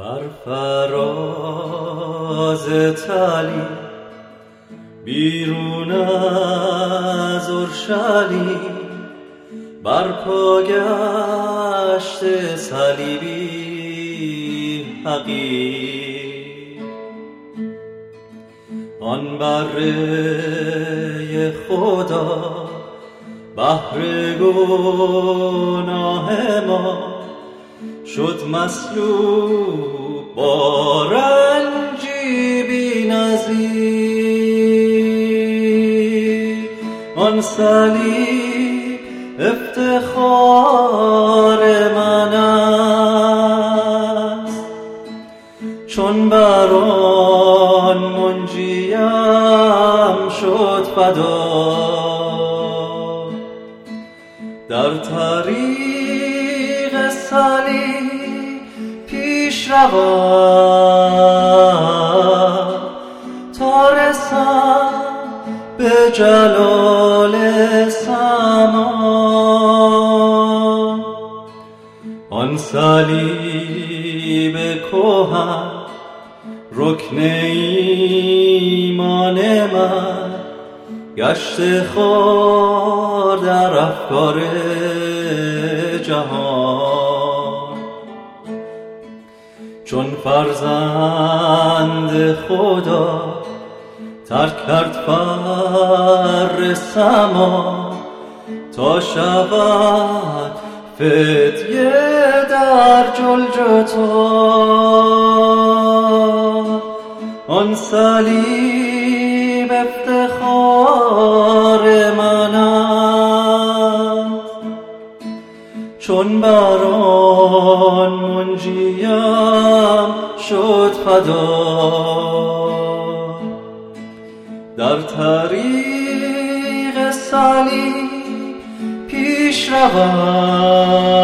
بر فراز تلی بیرون از اورشلیم بر پا گشت صلیبی حقیر آن بره خدا بهر گناه ما شد مسلوب با رنجی بی آن صلیب افتخار من است. چون بر آن منجیم شد فدا. در طریق صلیب پیش روم تا رسم به جلال سما آن صلیب کهن رکن ایمان من. گشت خار در افکار جهان. چون فرزند خدا ترک کرد فر سما تا شود فدیه در جلجتا آن صلیب چون بر آن منجیم شد فدا در طریق صلیب پیش روم